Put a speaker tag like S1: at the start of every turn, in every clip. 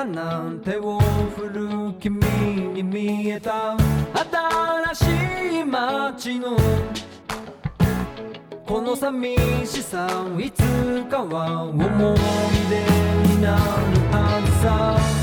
S1: 春風で揺れる花手を振る君に見えた。新しい街のこの寂しさいつかは思い出になるはずさ。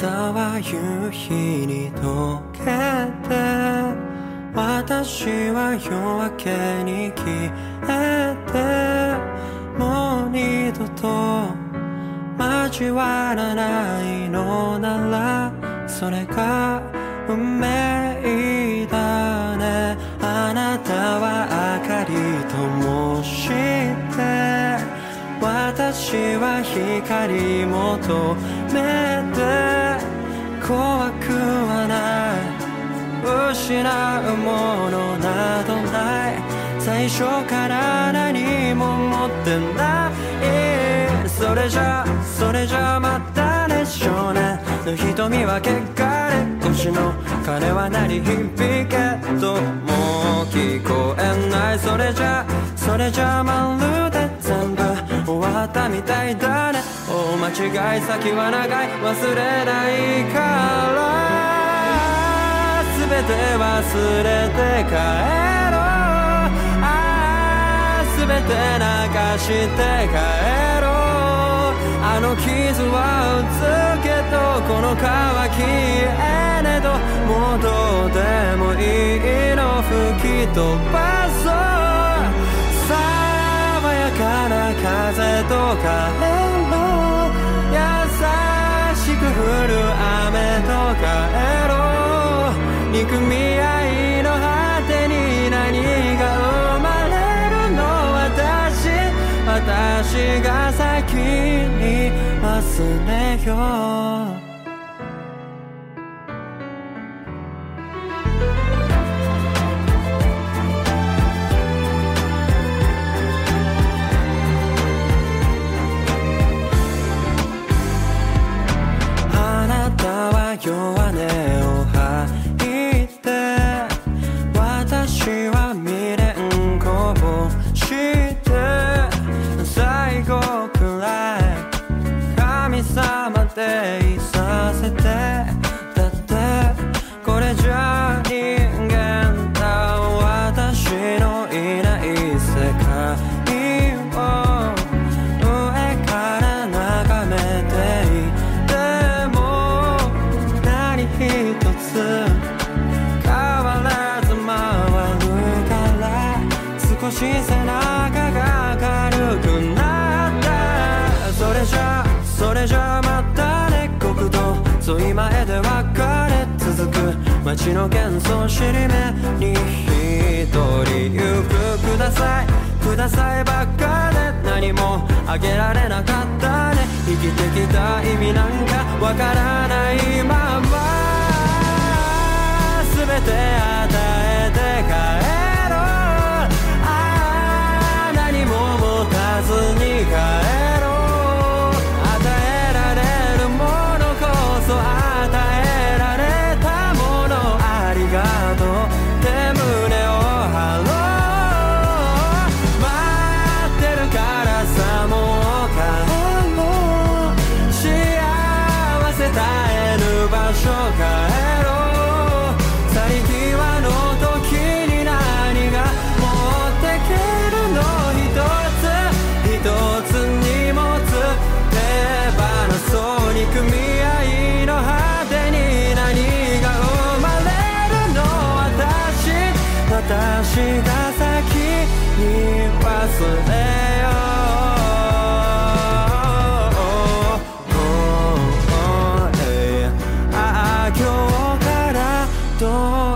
S2: たは夕日に溶けて私は夜明けに消えてもう二度と交わらないのならそれが運命だね。あなたは明かり灯して私は光求め失うものなどない最初から何も持ってないそれじゃそれじゃまたね少年の瞳は結果で腰の鐘は鳴り響けともう聞こえないそれじゃそれじゃまるで全部終わったみたいだね大間違い先は長い忘れないから全て忘れて帰ろう。ああ全て流して帰ろう。あの傷はうつけとこの乾きえねど。もうどうでもいいの吹き飛ばそう。爽やかな風と風の。優しく降る雨と帰ろう憎み合いの果てに何が生まれるの私私が先に忘れよう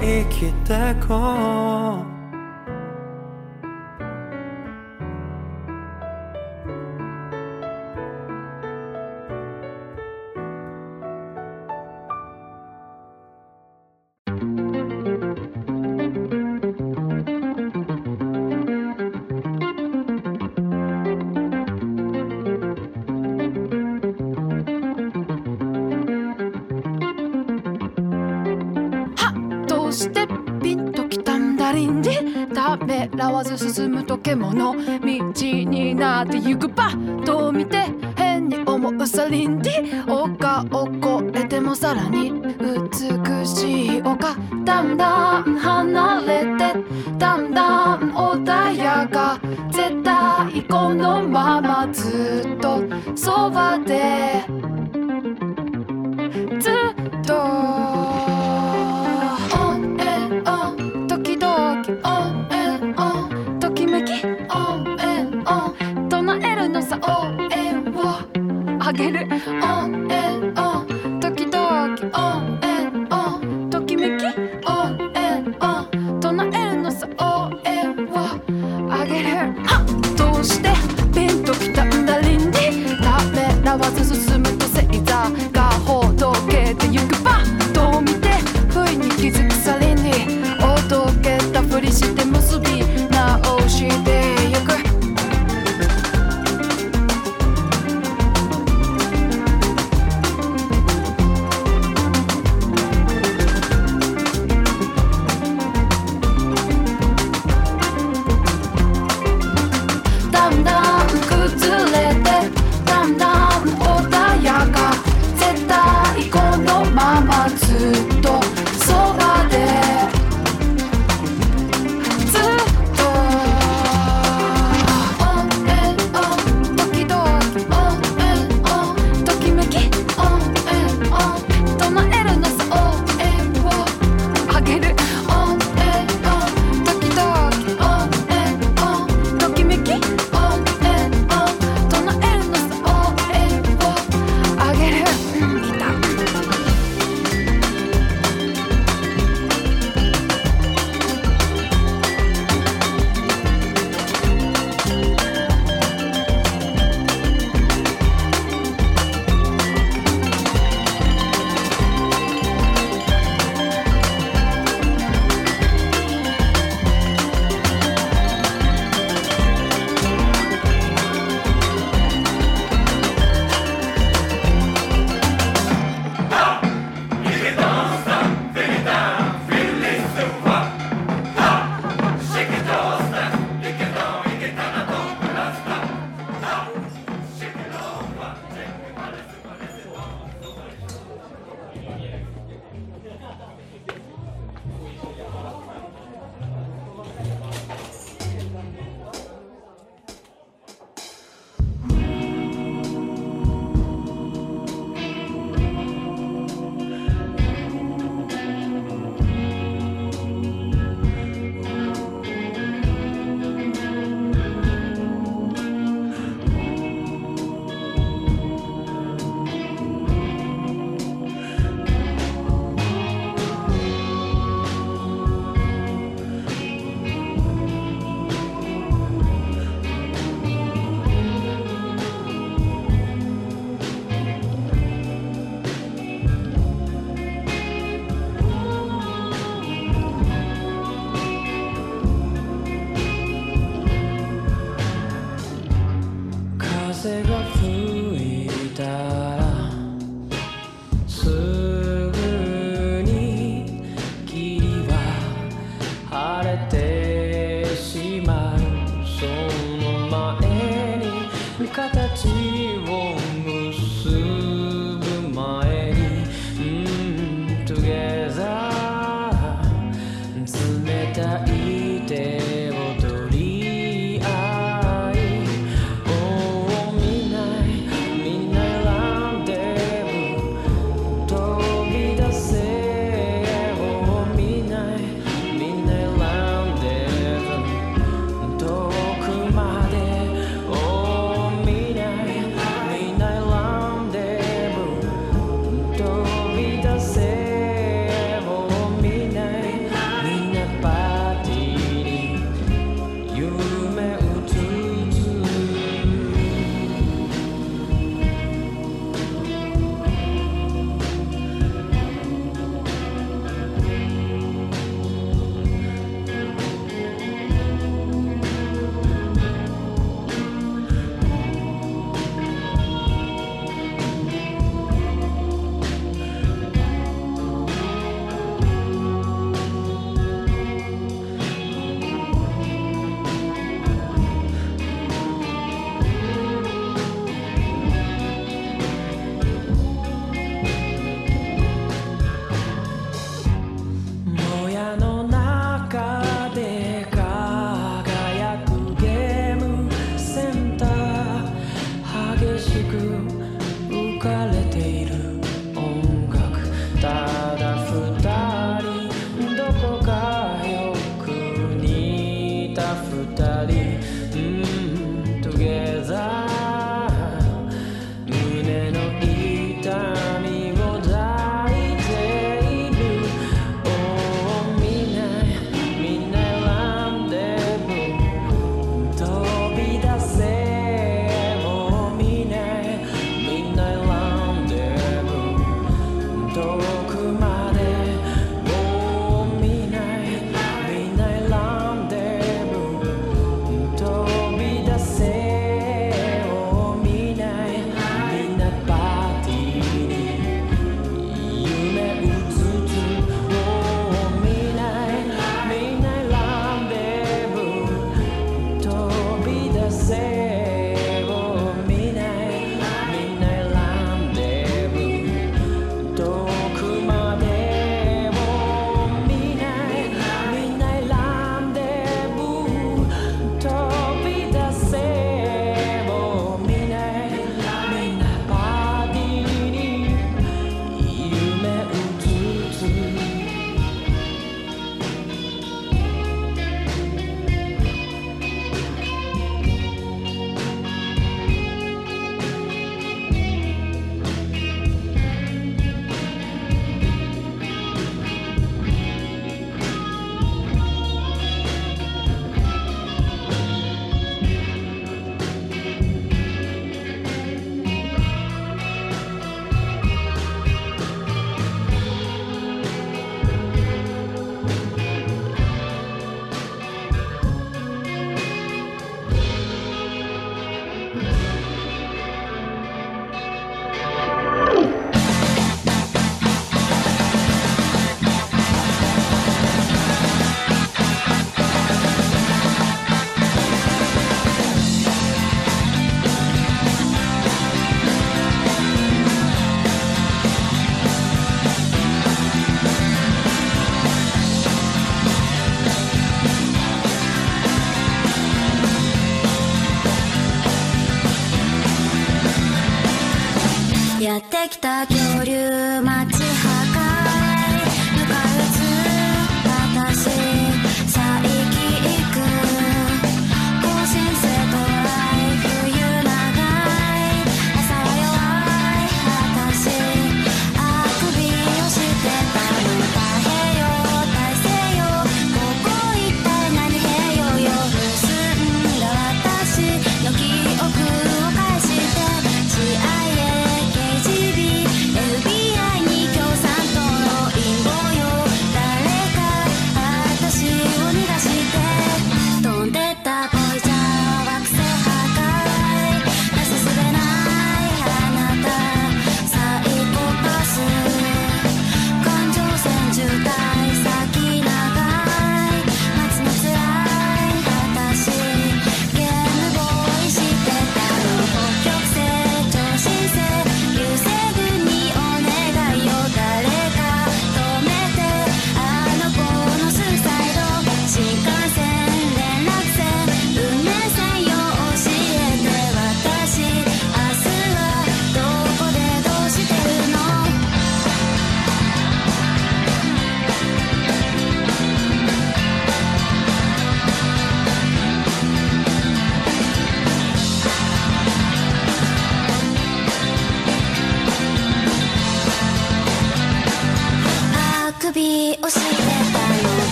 S2: 生きてこう。
S3: ず進むと獣道になってゆくパッと見て変に思うサリンディ丘を越えてもさらに美しい丘だんだん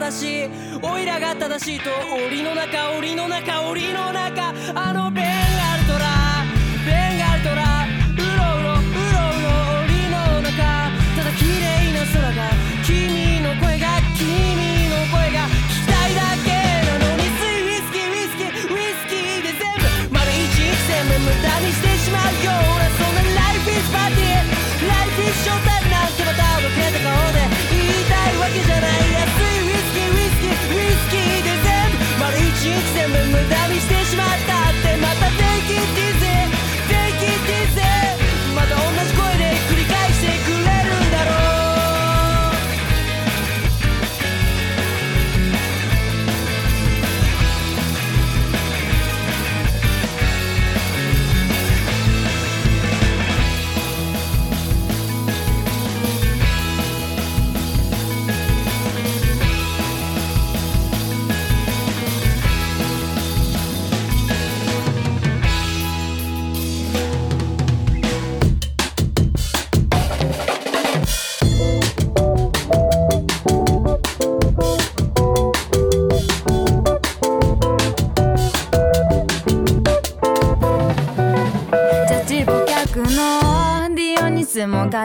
S3: 正しい。お
S4: い
S1: らが正しいと檻の中檻の中檻の中。あのベ人全部無駄にしてしまった。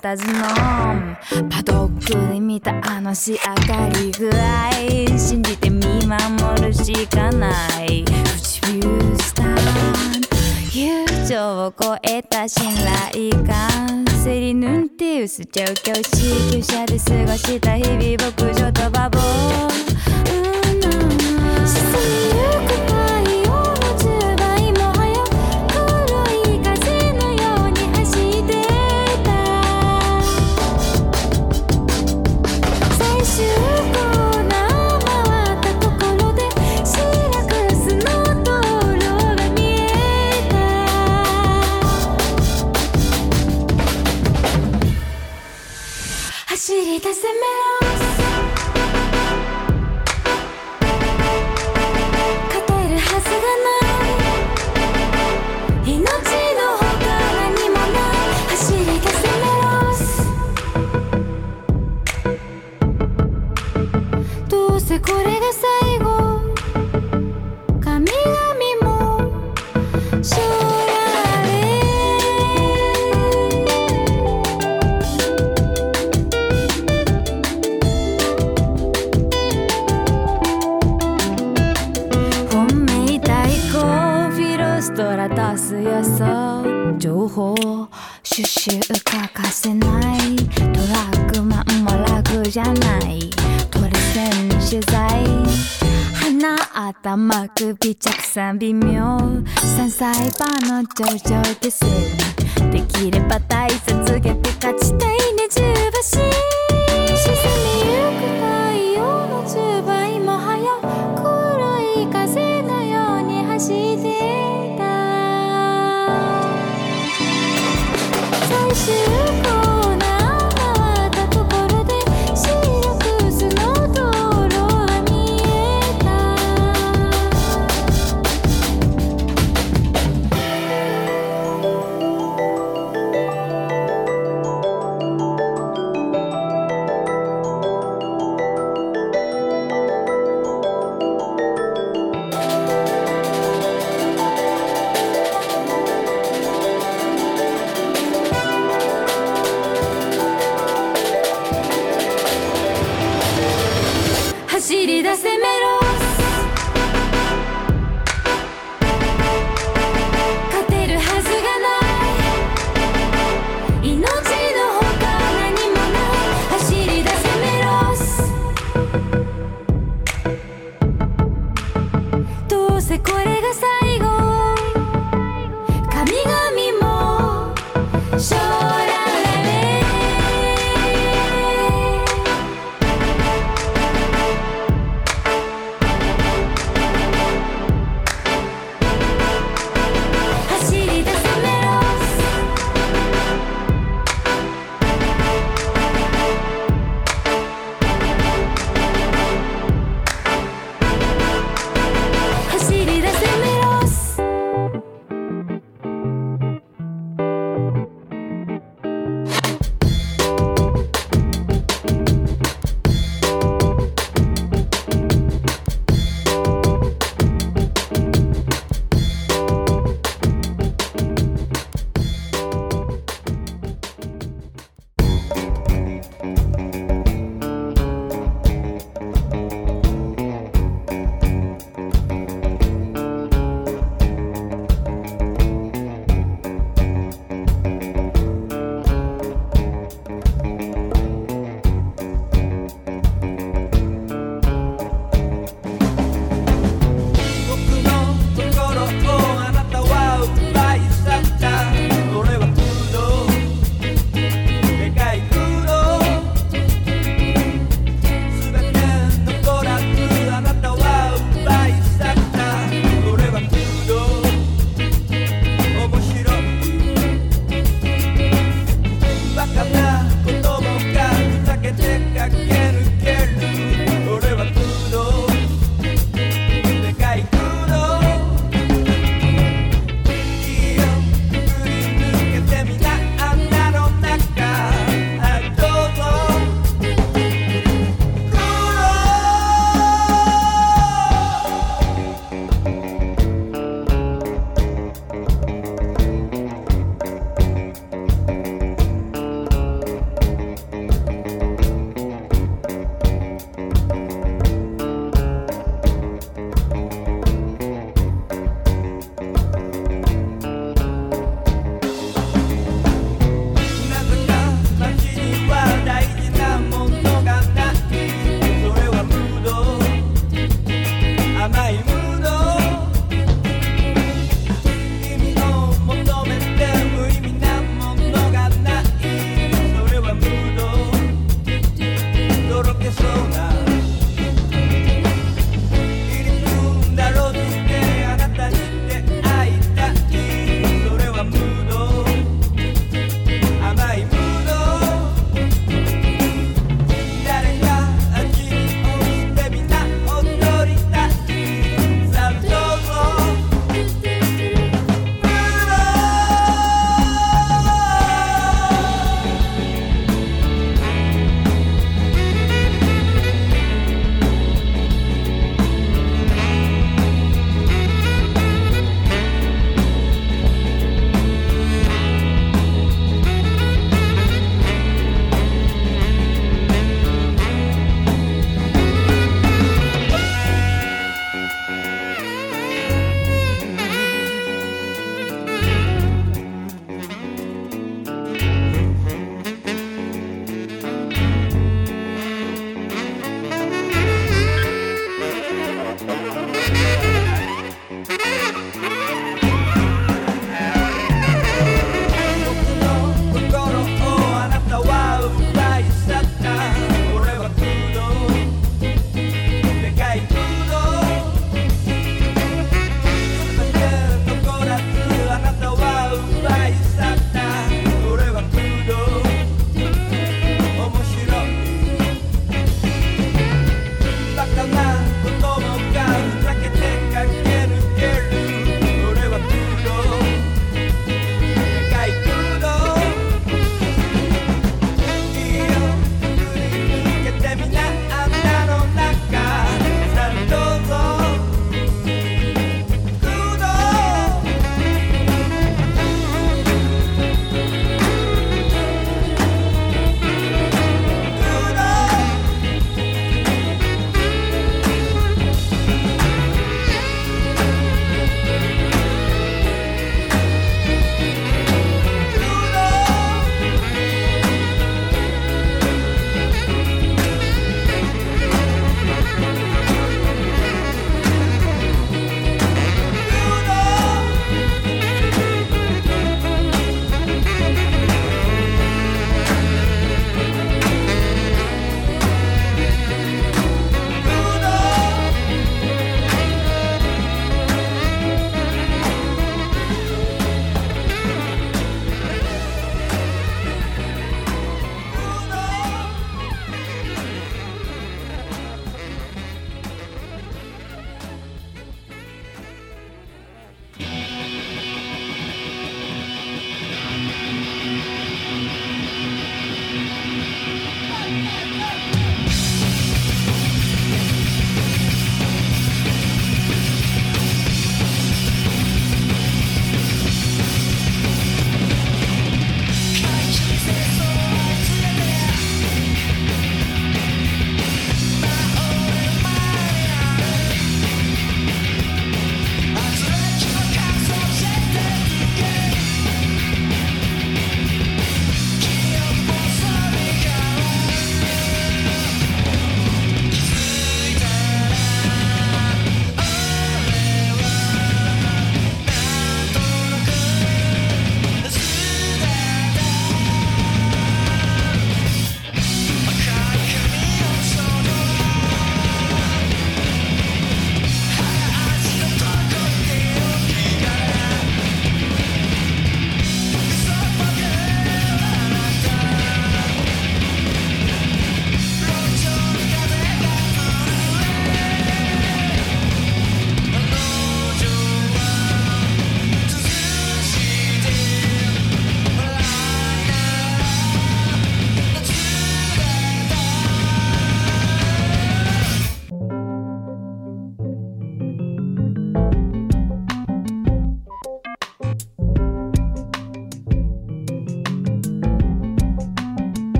S1: た
S5: ずのパドックで見たあの仕上がり具合信じて見守るしかない。唇スタン友情を超えた信頼感。セリヌンティウス調教師